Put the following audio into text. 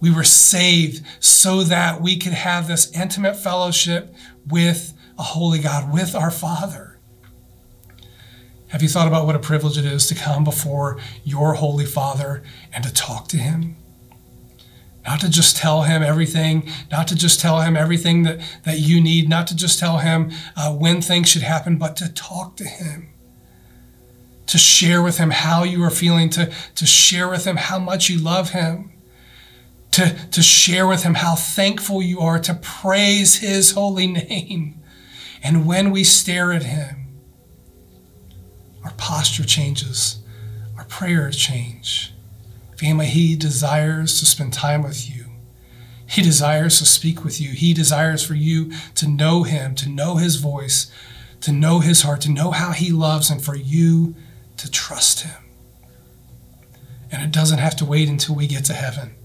We were saved so that we could have this intimate fellowship with a holy God, with our Father. Have you thought about what a privilege it is to come before your Holy Father and to talk to Him? Not to just tell Him everything, not to just tell Him everything that, that you need, not to just tell Him uh, when things should happen, but to talk to Him. To share with Him how you are feeling, to, to share with Him how much you love Him to, to share with him how thankful you are, to praise his holy name. And when we stare at him, our posture changes, our prayers change. Family, he desires to spend time with you. He desires to speak with you. He desires for you to know him, to know his voice, to know his heart, to know how he loves, and for you to trust him. And it doesn't have to wait until we get to heaven.